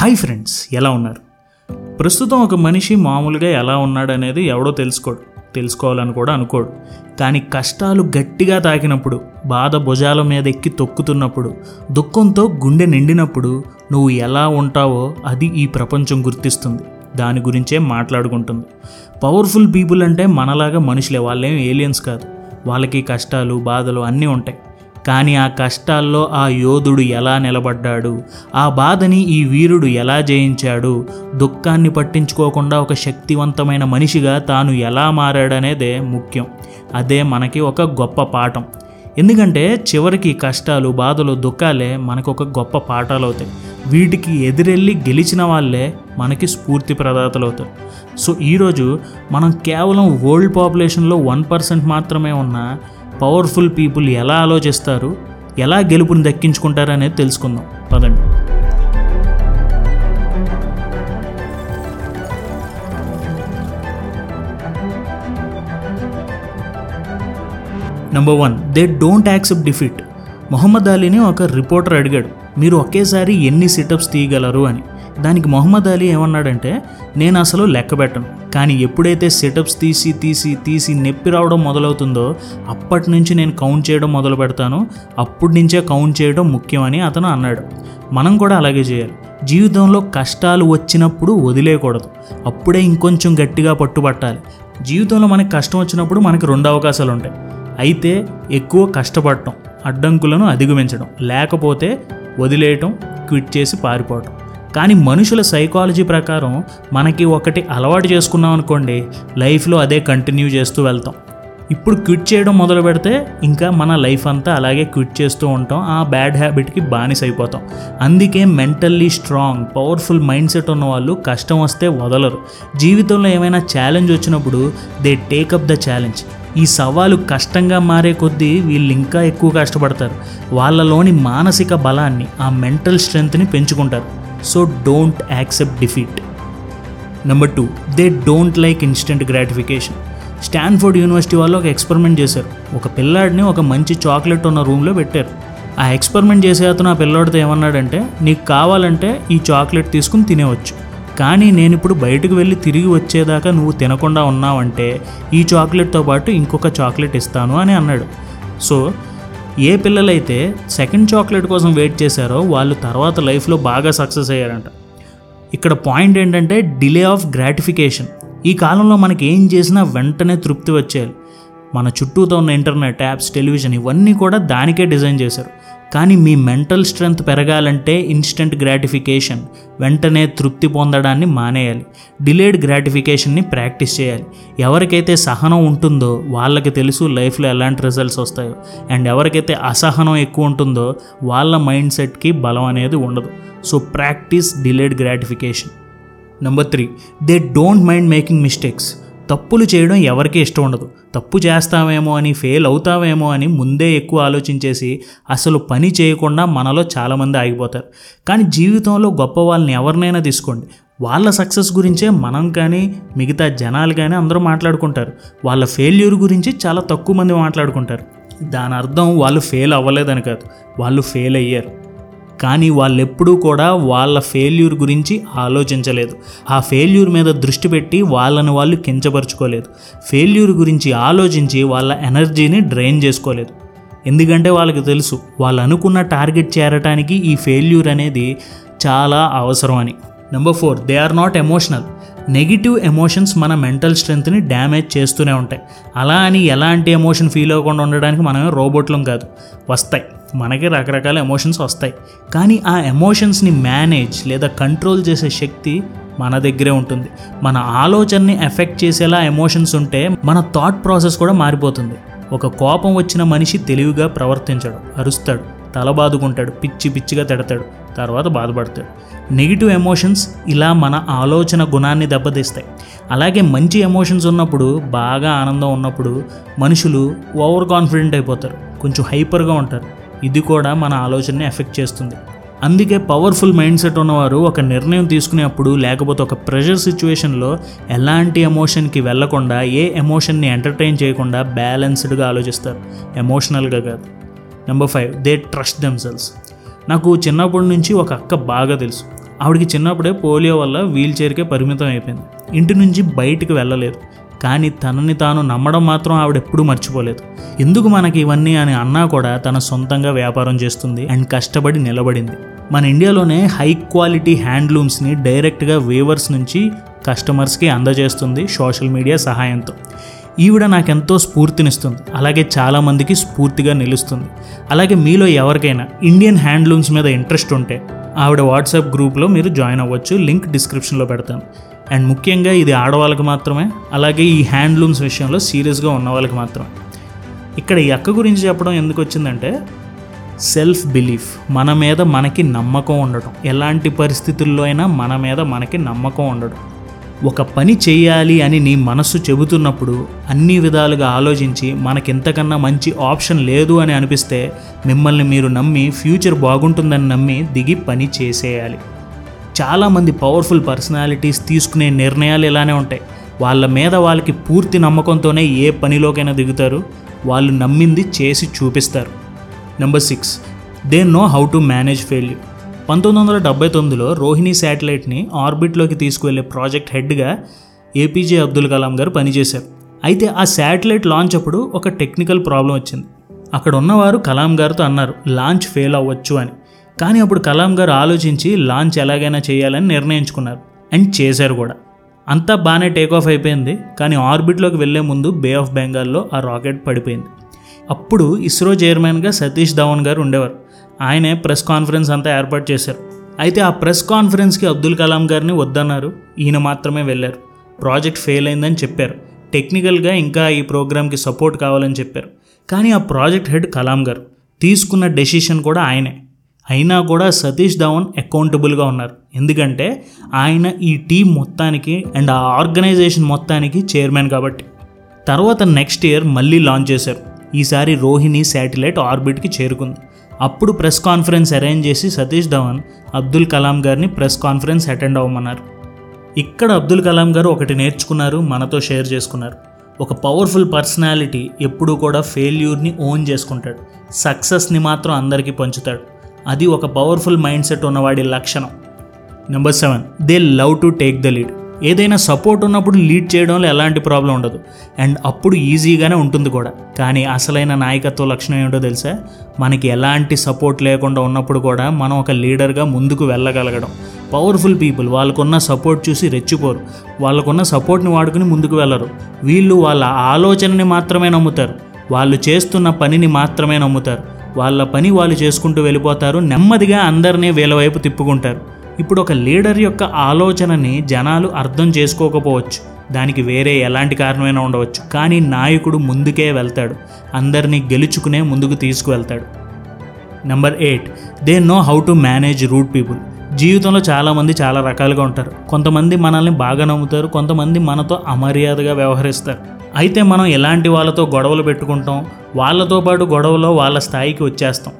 Hi friends ఎలా ఉన్నారు? ప్రస్తుతం ఒక మనిషి మామూలుగా ఎలా ఉన్నాడనేది ఎవడో తెలుసుకోడు తెలుసుకోవాలని కూడా అనుకోడు. కానీ కష్టాలు గట్టిగా తాకినప్పుడు బాధ భుజాల మీద ఎక్కి తొక్కుతున్నప్పుడు దుఃఖంతో గుండె నిండినప్పుడు నువ్వు ఎలా ఉంటావో అది ఈ ప్రపంచం గుర్తిస్తుంది. దాని గురించే మాట్లాడుకుంటుంది. పవర్ఫుల్ పీపుల్ అంటే మనలాగా మనుషులే వాళ్ళేం ఏలియన్స్ కాదు. వాళ్ళకి కష్టాలు బాధలు అన్నీ ఉంటాయి. కానీ ఆ కష్టాల్లో ఆ యోధుడు ఎలా నిలబడ్డాడు? ఆ బాధని ఈ వీరుడు ఎలా జయించాడు? దుఃఖాన్ని పట్టించుకోకుండా ఒక శక్తివంతమైన మనిషిగా తాను ఎలా మారాడనేదే ముఖ్యం. అదే మనకి ఒక గొప్ప పాఠం. ఎందుకంటే చివరికి కష్టాలు బాధలు దుఃఖాలే మనకు ఒక గొప్ప పాఠాలు అవుతాయి వీటికి ఎదురెళ్ళి గెలిచిన వాళ్ళే మనకి స్ఫూర్తి ప్రదాతలు అవుతారు సో ఈరోజు మనం కేవలం వరల్డ్ పాపులేషన్లో వన్ పర్సెంట్ మాత్రమే ఉన్న పవర్ఫుల్ పీపుల్ ఎలా ఆలోచిస్తారు ఎలా గెలుపుని దక్కించుకుంటారు అనేది తెలుసుకుందాం. పదండి. Number one they don't accept defeat Muhammad అలీని ఒక రిపోర్టర్ అడిగాడు మీరు ఒకేసారి ఎన్ని సిటప్స్ తీయగలరు? అని. దానికి మొహమ్మద్ అలీ ఏమన్నాడంటే నేను అసలు లెక్క పెట్టను. కానీ ఎప్పుడైతే సెటప్స్ తీసి తీసి తీసి నొప్పి రావడం మొదలవుతుందో అప్పటి నుంచి నేను కౌంట్ చేయడం మొదలు పెడతాను. అప్పటి నుంచే కౌంట్ చేయడం ముఖ్యమని అతను అన్నాడు. మనం కూడా అలాగే చేయాలి. జీవితంలో కష్టాలు వచ్చినప్పుడు వదిలేయకూడదు. అప్పుడే ఇంకొంచెం గట్టిగా పట్టుబట్టాలి. జీవితంలో మనకి కష్టం వచ్చినప్పుడు మనకి రెండు అవకాశాలు ఉంటాయి. అయితే ఎక్కువ కష్టపడటం అడ్డంకులను అధిగమించడం లేకపోతే వదిలేయటం క్విట్ చేసి పారిపోవటం. కానీ మనుషుల సైకాలజీ ప్రకారం మనకి ఒకటి అలవాటు చేసుకున్నాం అనుకోండి లైఫ్లో అదే కంటిన్యూ చేస్తూ వెళ్తాం. ఇప్పుడు క్విట్ చేయడం మొదలు పెడితే ఇంకా మన లైఫ్ అంతా అలాగే క్విట్ చేస్తూ ఉంటాం ఆ బ్యాడ్ హ్యాబిట్కి బానిస అయిపోతాం. అందుకే mentally strong powerful mindset ఉన్న వాళ్ళు కష్టం వస్తే వదలరు. జీవితంలో ఏమైనా ఛాలెంజ్ వచ్చినప్పుడు దే టేకప్ ద ఛాలెంజ్ ఈ సవాలు కష్టంగా మారే కొద్దీ వీళ్ళు ఇంకా ఎక్కువ కష్టపడతారు. వాళ్ళలోని మానసిక బలాన్ని ఆ మెంటల్ స్ట్రెంగ్త్ని పెంచుకుంటారు. So don't accept defeat number two they don't like instant gratification Stanford University వాళ్ళు ఒక ఎక్స్పెరిమెంట్ చేశారు. ఒక పిల్లాడిని ఒక మంచి చాక్లెట్ ఉన్న రూమ్లో పెట్టారు. ఆ ఎక్స్పెరిమెంట్ చేసే అతను ఆ పిల్లాడితో ఏమన్నాడంటే నీకు కావాలంటే ఈ చాక్లెట్ తీసుకుని తినేవచ్చు. కానీ నేను ఇప్పుడు బయటకు వెళ్ళి తిరిగి వచ్చేదాకా నువ్వు తినకుండా ఉన్నావంటే ఈ చాక్లెట్తో పాటు ఇంకొక చాక్లెట్ ఇస్తాను అని అన్నాడు. సో ఏ పిల్లలైతే సెకండ్ చాక్లెట్ కోసం వెయిట్ చేశారో వాళ్ళు తర్వాత లైఫ్లో బాగా సక్సెస్ అయ్యారంట. ఇక్కడ పాయింట్ ఏంటంటే డిలే ఆఫ్ గ్రాటిఫికేషన్. ఈ కాలంలో మనకి ఏం చేసినా వెంటనే తృప్తి వచ్చేయాలి. మన చుట్టూతో ఉన్న ఇంటర్నెట్ యాప్స్ టెలివిజన్ ఇవన్నీ కూడా దానికే డిజైన్ చేశారు. కానీ మీ మెంటల్ స్ట్రెంగ్త్ పెరగాలంటే ఇన్స్టెంట్ గ్రాటిఫికేషన్ వెంటనే తృప్తి పొందడాన్ని మానేయాలి. డిలేడ్ గ్రాటిఫికేషన్ని ప్రాక్టీస్ చేయాలి. ఎవరికైతే సహనం ఉంటుందో వాళ్ళకి తెలుసు లైఫ్లో ఎలాంటి రిజల్ట్స్ వస్తాయో. అండ్ ఎవరికైతే అసహనం ఎక్కువ ఉంటుందో వాళ్ళ మైండ్ సెట్కి బలం అనేది ఉండదు. So practice delayed gratification. Number three they don't mind making mistakes. తప్పులు చేయడం ఎవరికీ ఇష్టం ఉండదు. తప్పు చేస్తామేమో అని ఫెయిల్ అవుతామేమో అని ముందే ఎక్కువ ఆలోచించేసి అసలు పని చేయకుండా మనలో చాలామంది ఆగిపోతారు. కానీ జీవితంలో గొప్ప వాళ్ళని ఎవరినైనా తీసుకోండి. వాళ్ళ సక్సెస్ గురించే మనం కానీ మిగతా జనాలు కానీ అందరూ మాట్లాడుకుంటారు. వాళ్ళ ఫెయిల్యూర్ గురించి చాలా తక్కువ మంది మాట్లాడుకుంటారు. దాని అర్థం వాళ్ళు ఫెయిల్ అవ్వలేదని కాదు. వాళ్ళు ఫెయిల్ అయ్యారు. కానీ వాళ్ళెప్పుడూ కూడా వాళ్ళ ఫెయిల్యూర్ గురించి ఆలోచించలేదు. ఆ ఫెయిల్యూర్ మీద దృష్టి పెట్టి వాళ్ళని వాళ్ళు కించపరుచుకోలేదు. ఫెయిల్యూర్ గురించి ఆలోచించి వాళ్ళ ఎనర్జీని డ్రైన్ చేసుకోలేదు. ఎందుకంటే వాళ్ళకి తెలుసు వాళ్ళు అనుకున్న టార్గెట్ చేరటానికి ఈ ఫెయిల్యూర్ అనేది చాలా అవసరం అని. Number four they are not emotional negative emotions మన మెంటల్ స్ట్రెంగ్త్ని డ్యామేజ్ చేస్తూనే ఉంటాయి. అలా అని ఎలాంటి ఎమోషన్ ఫీల్ అవ్వకుండా ఉండడానికి మనమే రోబోట్లం కాదు. వస్తాయి. మనకి రకరకాల ఎమోషన్స్ వస్తాయి. కానీ ఆ ఎమోషన్స్ని మేనేజ్ లేదా కంట్రోల్ చేసే శక్తి మన దగ్గరే ఉంటుంది. మన ఆలోచనని ఎఫెక్ట్ చేసేలా ఎమోషన్స్ ఉంటే మన థాట్ ప్రాసెస్ కూడా మారిపోతుంది. ఒక కోపం వచ్చిన మనిషి తెలివిగా ప్రవర్తించడు అరుస్తాడు తల బాదుకుంటాడు పిచ్చి పిచ్చిగా తిడతాడు తర్వాత బాధపడతాడు. నెగిటివ్ ఎమోషన్స్ ఇలా మన ఆలోచన గుణాన్ని దెబ్బతీస్తాయి. అలాగే మంచి ఎమోషన్స్ ఉన్నప్పుడు బాగా ఆనందం ఉన్నప్పుడు మనుషులు ఓవర్ కాన్ఫిడెంట్ అయిపోతారు కొంచెం హైపర్గా ఉంటారు. ఇది కూడా మన ఆలోచనని ఎఫెక్ట్ చేస్తుంది. అందుకే పవర్ఫుల్ మైండ్ సెట్ ఉన్నవారు ఒక నిర్ణయం తీసుకునేప్పుడు లేకపోతే ఒక ప్రెషర్ సిచ్యువేషన్లో ఎలాంటి ఎమోషన్కి వెళ్ళకుండా ఏ ఎమోషన్ని ఎంటర్టైన్ చేయకుండా బ్యాలెన్స్డ్గా ఆలోచిస్తారు. ఎమోషనల్గా కాదు. Number five they trust themselves నాకు చిన్నప్పటి నుంచి ఒక అక్క బాగా తెలుసు. ఆవిడకి చిన్నప్పుడే పోలియో వల్ల వీల్ చైర్కే పరిమితం అయిపోయింది. ఇంటి నుంచి బయటికి వెళ్ళలేదు. కానీ తనని తాను నమ్మడం మాత్రం ఆవిడ ఎప్పుడూ మర్చిపోలేదు. ఎందుకు మనకి ఇవన్నీ అని అన్నా కూడా తన సొంతంగా వ్యాపారం చేస్తుంది అండ్ కష్టపడి నిలబడింది. మన ఇండియాలోనే హై క్వాలిటీ హ్యాండ్లూమ్స్ని డైరెక్ట్గా వేవర్స్ నుంచి కస్టమర్స్కి అందజేస్తుంది సోషల్ మీడియా సహాయంతో. ఈవిడ నాకెంతో స్ఫూర్తినిస్తుంది. అలాగే చాలామందికి స్ఫూర్తిగా నిలుస్తుంది. అలాగే మీలో ఎవరికైనా ఇండియన్ హ్యాండ్లూమ్స్ మీద ఇంట్రెస్ట్ ఉంటే ఆవిడ వాట్సాప్ గ్రూప్లో మీరు జాయిన్ అవ్వచ్చు. లింక్ డిస్క్రిప్షన్లో పెడతాను. అండ్ ముఖ్యంగా ఇది ఆడవాళ్ళకి మాత్రమే అలాగే ఈ హ్యాండ్లూమ్స్ విషయంలో సీరియస్గా ఉన్న వాళ్ళకి మాత్రమే. ఇక్కడ ఈ అక్క గురించి చెప్పడం ఎందుకు వచ్చిందంటే సెల్ఫ్ బిలీఫ్ మన మీద మనకి నమ్మకం ఉండటం. ఎలాంటి పరిస్థితుల్లో అయినా మన మీద మనకి నమ్మకం ఉండడం ఒక పని చేయాలి అని నీ మనస్సు చెబుతున్నప్పుడు అన్ని విధాలుగా ఆలోచించి మనకింతకన్నా మంచి ఆప్షన్ లేదు అని అనిపిస్తే మిమ్మల్ని మీరు నమ్మి ఫ్యూచర్ బాగుంటుందని నమ్మి దిగి పని చేసేయాలి. చాలామంది పవర్ఫుల్ పర్సనాలిటీస్ తీసుకునే నిర్ణయాలు ఇలానే ఉంటాయి. వాళ్ళ మీద వాళ్ళకి పూర్తి నమ్మకంతోనే ఏ పనిలోకైనా దిగుతారు. వాళ్ళు నమ్మింది చేసి చూపిస్తారు. Number six they know how to manage failure పంతొమ్మిది వందల డెబ్బై తొమ్మిదిలో రోహిణి శాటిలైట్ని ఆర్బిట్లోకి తీసుకువెళ్ళే ప్రాజెక్ట్ హెడ్గా ఏపీజే అబ్దుల్ కలాం గారు పనిచేశారు. అయితే ఆ శాటిలైట్ లాంచ్ అప్పుడు ఒక టెక్నికల్ ప్రాబ్లం వచ్చింది. అక్కడ ఉన్నవారు కలాం గారితో అన్నారు లాంచ్ ఫెయిల్ అవ్వచ్చు అని. కానీ అప్పుడు కలాం గారు ఆలోచించి లాంచ్ ఎలాగైనా చేయాలని నిర్ణయించుకున్నారు. అండ్ చేశారు కూడా. అంతా బాగానే టేక్ ఆఫ్ అయిపోయింది. కానీ ఆర్బిట్లోకి వెళ్ళే ముందు బే ఆఫ్ బెంగాల్లో ఆ రాకెట్ పడిపోయింది. అప్పుడు ఇస్రో చైర్మన్గా సతీష్ ధవన్ గారు ఉండేవారు. ఆయనే ప్రెస్ కాన్ఫరెన్స్ అంతా ఏర్పాటు చేశారు. అయితే ఆ ప్రెస్ కాన్ఫరెన్స్కి అబ్దుల్ కలాం గారిని వద్దన్నారు. ఈయన మాత్రమే వెళ్ళారు. ప్రాజెక్ట్ ఫెయిల్ అయిందని చెప్పారు. టెక్నికల్గా ఇంకా ఈ ప్రోగ్రామ్కి సపోర్ట్ కావాలని చెప్పారు. కానీ ఆ ప్రాజెక్ట్ హెడ్ కలాం గారు తీసుకున్న డెసిషన్ కూడా ఆయనే. అయినా కూడా సతీష్ ధవన్ అకౌంటబుల్గా ఉన్నారు. ఎందుకంటే ఆయన ఈ టీం మొత్తానికి అండ్ ఆ ఆర్గనైజేషన్ మొత్తానికి చైర్మన్ కాబట్టి. తర్వాత నెక్స్ట్ ఇయర్ మళ్ళీ లాంచ్ చేశారు. ఈసారి రోహిణి శాటిలైట్ ఆర్బిట్కి చేరుకుంది. అప్పుడు ప్రెస్ కాన్ఫరెన్స్ అరేంజ్ చేసి సతీష్ ధవన్ అబ్దుల్ కలాం గారిని ప్రెస్ కాన్ఫరెన్స్ అటెండ్ అవ్వమన్నారు. ఇక్కడ అబ్దుల్ కలాం గారు ఒకటి నేర్చుకున్నారు మనతో షేర్ చేసుకున్నారు. ఒక పవర్ఫుల్ పర్సనాలిటీ ఎప్పుడూ కూడా ఫెయిల్యూర్ని ఓన్ చేసుకుంటాడు. సక్సెస్ని మాత్రం అందరికీ పంచుతాడు. అది ఒక పవర్ఫుల్ మైండ్ సెట్ ఉన్నవాడి లక్షణం. Number seven they love to take the lead ఏదైనా సపోర్ట్ ఉన్నప్పుడు లీడ్ చేయడంలో ఎలాంటి ప్రాబ్లం ఉండదు. అండ్ అప్పుడు ఈజీగానే ఉంటుంది కూడా. కానీ అసలైన నాయకత్వ లక్షణం ఏంటో తెలుసా? మనకి ఎలాంటి సపోర్ట్ లేకుండా ఉన్నప్పుడు కూడా మనం ఒక లీడర్గా ముందుకు వెళ్ళగలగడం. పవర్ఫుల్ పీపుల్ వాళ్ళకున్న సపోర్ట్ చూసి రెచ్చిపోరు. వాళ్ళకున్న సపోర్ట్ని వాడుకుని ముందుకు వెళ్ళరు. వీళ్ళు వాళ్ళ ఆలోచనని మాత్రమే నమ్ముతారు. వాళ్ళు చేస్తున్న పనిని మాత్రమే నమ్ముతారు. వాళ్ళ పని వాళ్ళు చేసుకుంటూ వెళ్ళిపోతారు. నెమ్మదిగా అందరినీ వీళ్ళ వైపు తిప్పుకుంటారు. ఇప్పుడు ఒక లీడర్ యొక్క ఆలోచనని జనాలు అర్థం చేసుకోకపోవచ్చు. దానికి వేరే ఎలాంటి కారణమైనా ఉండవచ్చు. కానీ నాయకుడు ముందుకే వెళ్తాడు. అందరినీ గెలుచుకునే ముందుకు తీసుకువెళ్తాడు. Number eight they know how to manage rude people జీవితంలో చాలామంది చాలా రకాలుగా ఉంటారు. కొంతమంది మనల్ని బాగా నమ్ముతారు. కొంతమంది మనతో అమర్యాదగా వ్యవహరిస్తారు. అయితే మనం ఎలాంటి వాళ్ళతో గొడవలు పెట్టుకుంటాం? వాళ్ళతో పాటు గొడవలో వాళ్ళ స్థాయికి వచ్చేస్తాం.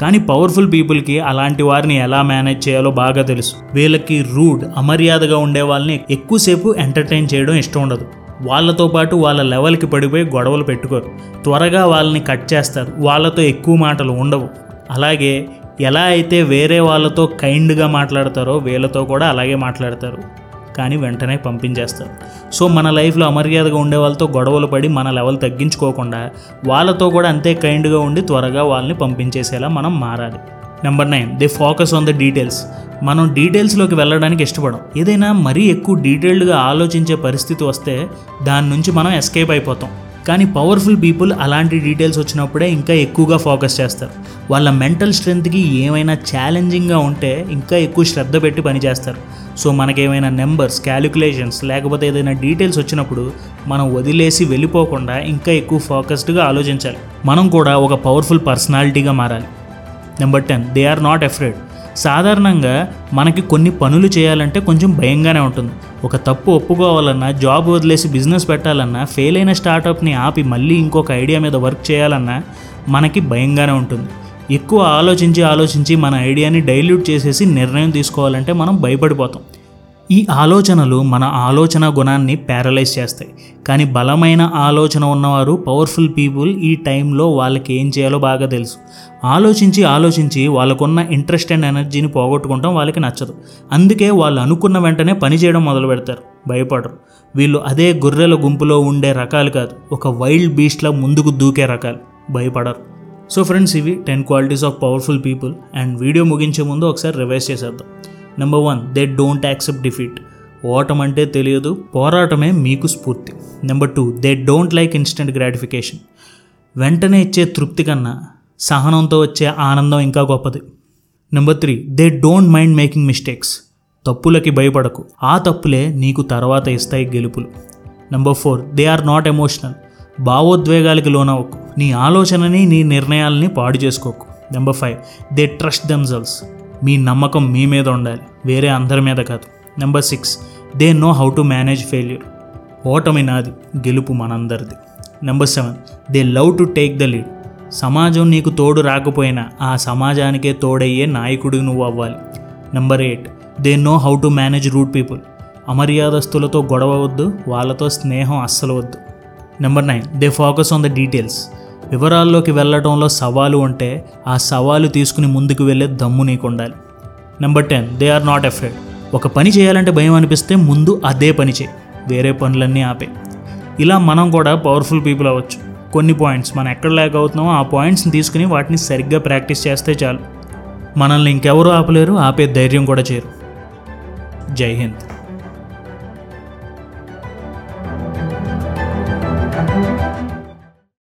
కానీ పవర్ఫుల్ పీపుల్కి అలాంటి వారిని ఎలా మేనేజ్ చేయాలో బాగా తెలుసు. వీళ్ళకి రూడ్ అమర్యాదగా ఉండే వాళ్ళని ఎక్కువసేపు ఎంటర్టైన్ చేయడం ఇష్టం ఉండదు. వాళ్ళతో పాటు వాళ్ళ లెవెల్కి పడిపోయి గొడవలు పెట్టుకోరు. త్వరగా వాళ్ళని కట్ చేస్తారు. వాళ్ళతో ఎక్కువ మాటలు ఉండవు. అలాగే ఎలా అయితే వేరే వాళ్ళతో కైండ్గా మాట్లాడతారో వీళ్ళతో కూడా అలాగే మాట్లాడతారు. కానీ వెంటనే పంపించేస్తారు. సో మన లైఫ్లో అమర్యాదగా ఉండే వాళ్ళతో గొడవలు పడి మన లెవెల్ తగ్గించుకోకుండా వాళ్ళతో కూడా అంతే కైండ్గా ఉండి త్వరగా వాళ్ళని పంపించేసేలా మనం మారాలి. Number nine they focus on the details మనం డీటెయిల్స్లోకి వెళ్ళడానికి ఇష్టపడం. ఏదైనా మరీ ఎక్కువ డీటెయిల్డ్గా ఆలోచించే పరిస్థితి వస్తే దాని నుంచి మనం ఎస్కేప్ అయిపోతాం. కానీ పవర్ఫుల్ పీపుల్ అలాంటి డీటెయిల్స్ వచ్చినప్పుడే ఇంకా ఎక్కువగా ఫోకస్ చేస్తారు. వాళ్ళ మెంటల్ స్ట్రెంగ్త్కి ఏమైనా ఛాలెంజింగ్గా ఉంటే ఇంకా ఎక్కువ శ్రద్ధ పెట్టి పనిచేస్తారు. సో మనకేమైనా నెంబర్స్ క్యాలిక్యులేషన్స్ లేకపోతే ఏదైనా డీటెయిల్స్ వచ్చినప్పుడు మనం వదిలేసి వెళ్ళిపోకుండా ఇంకా ఎక్కువ ఫోకస్డ్గా ఆలోచించాలి. మనం కూడా ఒక పవర్ఫుల్ పర్సనాలిటీగా మారాలి. Number ten they are not afraid సాధారణంగా మనకి కొన్ని పనులు చేయాలంటే కొంచెం భయంగానే ఉంటుంది. ఒక తప్పు ఒప్పుకోవాలన్నా జాబ్ వదిలేసి బిజినెస్ పెట్టాలన్నా ఫెయిల్ అయిన స్టార్టప్ని ఆపి మళ్ళీ ఇంకొక ఐడియా మీద వర్క్ చేయాలన్నా మనకి భయంగానే ఉంటుంది. ఎక్కువ ఆలోచించి ఆలోచించి మన ఐడియాని డైల్యూట్ చేసేసి నిర్ణయం తీసుకోవాలంటే మనం భయపడిపోతాం. ఈ ఆలోచనలు మన ఆలోచన గుణాన్ని ప్యారలైజ్ చేస్తాయి. కానీ బలమైన ఆలోచన ఉన్నవారు పవర్ఫుల్ పీపుల్ ఈ టైంలో వాళ్ళకి ఏం చేయాలో బాగా తెలుసు. ఆలోచించి ఆలోచించి వాళ్ళకున్న ఇంట్రెస్ట్ అండ్ ఎనర్జీని పోగొట్టుకుంటాం వాళ్ళకి నచ్చదు. అందుకే వాళ్ళు అనుకున్న వెంటనే పని చేయడం మొదలు పెడతారు. భయపడరు. వీళ్ళు అదే గొర్రెల గుంపులో ఉండే రకాలు కాదు ఒక వైల్డ్ బీస్ట్లా ముందుకు దూకే రకాలు. భయపడరు. సో ఫ్రెండ్స్ ఇవి ten qualities of powerful people and video ముగించే ముందు ఒకసారి రివైజ్ చేసేద్దాం. Number one they don't accept defeat ఓటం అంటే తెలియదు పోరాటమే మీకు స్ఫూర్తి. Number two they don't like instant gratification వెంటనే ఇచ్చే తృప్తి కన్నా సహనంతో వచ్చే ఆనందం ఇంకా గొప్పది. Number three they don't mind making mistakes తప్పులకి భయపడకు. ఆ తప్పులే నీకు తర్వాత ఇస్తాయి గెలుపులు. Number four they are not emotional భావోద్వేగాలకి లోనవ్వకు నీ ఆలోచనని నీ నిర్ణయాలని పాడు చేసుకోకు. Number five they trust themselves మీ నమ్మకం మీ మీద ఉండాలి. వేరే అందరి మీద కాదు. Number six they know how to manage failure ఓటమి నాది గెలుపు మనందరిది. Number seven they love to take the lead సమాజం నీకు తోడు రాకపోయినా ఆ సమాజానికే తోడయ్యే నాయకుడు నువ్వు అవ్వాలి. Number eight they know how to manage rude people అమర్యాదస్తులతో గొడవ వద్దు వాళ్ళతో స్నేహం అస్సలు వద్దు. Number nine they focus on the details వివరాల్లోకి వెళ్ళడంలో సవాలు ఉంటే ఆ సవాలు తీసుకుని ముందుకు వెళ్ళే దమ్ము నీకు ఉండాలి. Number ten they are not afraid ఒక పని చేయాలంటే భయం అనిపిస్తే ముందు అదే పని చేయి. వేరే పనులన్నీ ఆపే. ఇలా మనం కూడా పవర్ఫుల్ పీపుల్ అవ్వచ్చు. కొన్ని పాయింట్స్ మనం ఎక్కడ లేక అవుతున్నామో ఆ పాయింట్స్ని తీసుకుని వాటిని సరిగ్గా ప్రాక్టీస్ చేస్తే చాలు. మనల్ని ఇంకెవరూ ఆపలేరు ఆపే ధైర్యం కూడా చేయరు. జై హింద్.